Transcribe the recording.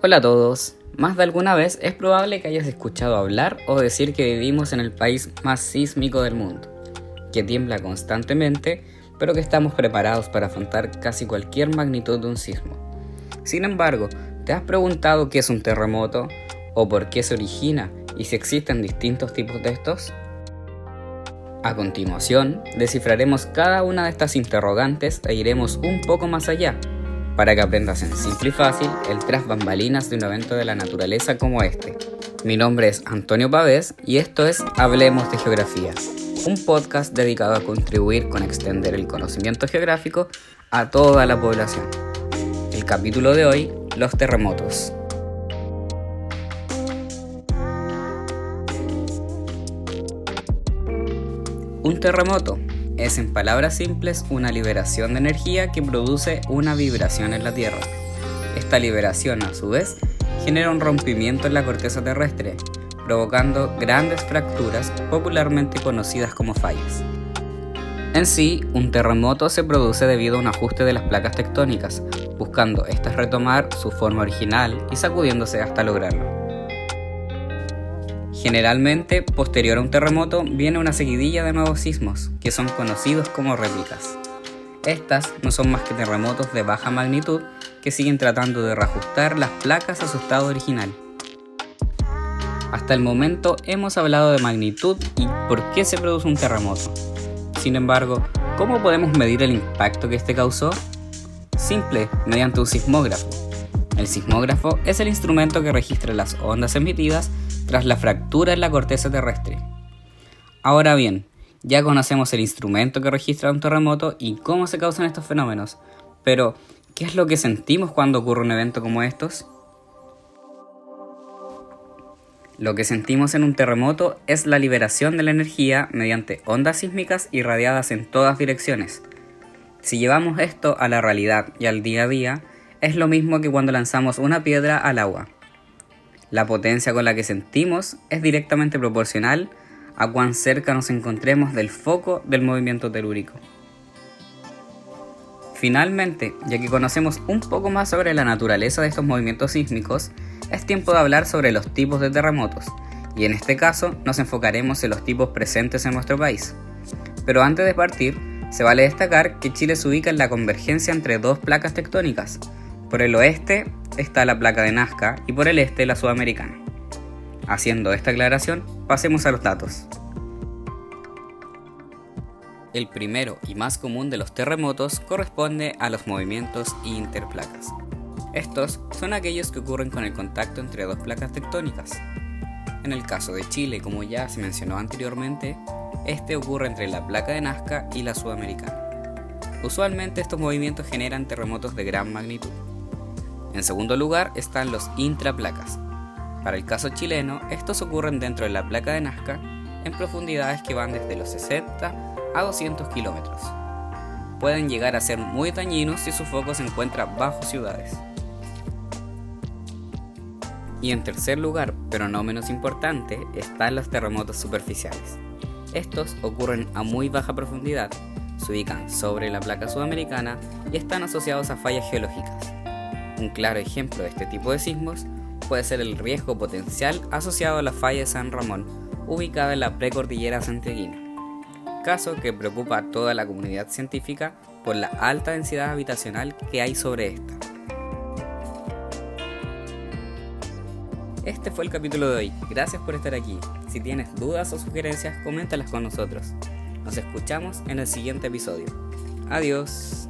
Hola a todos. Más de alguna vez es probable que hayas escuchado hablar o decir que vivimos en el país más sísmico del mundo, que tiembla constantemente, pero que estamos preparados para afrontar casi cualquier magnitud de un sismo. Sin embargo, ¿te has preguntado qué es un terremoto o por qué se origina y si existen distintos tipos de estos? A continuación, descifraremos cada una de estas interrogantes e iremos un poco más allá para que aprendas en simple y fácil el tras bambalinas de un evento de la naturaleza como este. Mi nombre es Antonio Pavés y esto es Hablemos de Geografía, un podcast dedicado a contribuir con extender el conocimiento geográfico a toda la población. El capítulo de hoy, los terremotos. Un terremoto es en palabras simples una liberación de energía que produce una vibración en la Tierra. Esta liberación a su vez genera un rompimiento en la corteza terrestre, provocando grandes fracturas popularmente conocidas como fallas. En sí, un terremoto se produce debido a un ajuste de las placas tectónicas, buscando estas retomar su forma original y sacudiéndose hasta lograrlo. Generalmente, posterior a un terremoto, viene una seguidilla de nuevos sismos, que son conocidos como réplicas. Estas no son más que terremotos de baja magnitud que siguen tratando de reajustar las placas a su estado original. Hasta el momento hemos hablado de magnitud y por qué se produce un terremoto. Sin embargo, ¿cómo podemos medir el impacto que este causó? Simple, mediante un sismógrafo. El sismógrafo es el instrumento que registra las ondas emitidas tras la fractura en la corteza terrestre. Ahora bien, ya conocemos el instrumento que registra un terremoto y cómo se causan estos fenómenos, pero ¿qué es lo que sentimos cuando ocurre un evento como estos? Lo que sentimos en un terremoto es la liberación de la energía mediante ondas sísmicas irradiadas en todas direcciones. Si llevamos esto a la realidad y al día a día, es lo mismo que cuando lanzamos una piedra al agua. La potencia con la que sentimos es directamente proporcional a cuán cerca nos encontremos del foco del movimiento telúrico. Finalmente, ya que conocemos un poco más sobre la naturaleza de estos movimientos sísmicos, es tiempo de hablar sobre los tipos de terremotos, y en este caso nos enfocaremos en los tipos presentes en nuestro país. Pero antes de partir, se vale destacar que Chile se ubica en la convergencia entre dos placas tectónicas. Por el oeste está la placa de Nazca y por el este la sudamericana. Haciendo esta aclaración, pasemos a los datos. El primero y más común de los terremotos corresponde a los movimientos interplacas. Estos son aquellos que ocurren con el contacto entre dos placas tectónicas. En el caso de Chile, como ya se mencionó anteriormente, este ocurre entre la placa de Nazca y la sudamericana. Usualmente estos movimientos generan terremotos de gran magnitud. En segundo lugar están los intraplacas. Para el caso chileno, estos ocurren dentro de la placa de Nazca en profundidades que van desde los 60 a 200 kilómetros. Pueden llegar a ser muy dañinos si su foco se encuentra bajo ciudades. Y en tercer lugar, pero no menos importante, están los terremotos superficiales. Estos ocurren a muy baja profundidad, se ubican sobre la placa sudamericana y están asociados a fallas geológicas. Un claro ejemplo de este tipo de sismos puede ser el riesgo potencial asociado a la falla de San Ramón, ubicada en la precordillera santiaguina, caso que preocupa a toda la comunidad científica por la alta densidad habitacional que hay sobre esta. Este fue el capítulo de hoy, gracias por estar aquí. Si tienes dudas o sugerencias, coméntalas con nosotros. Nos escuchamos en el siguiente episodio. Adiós.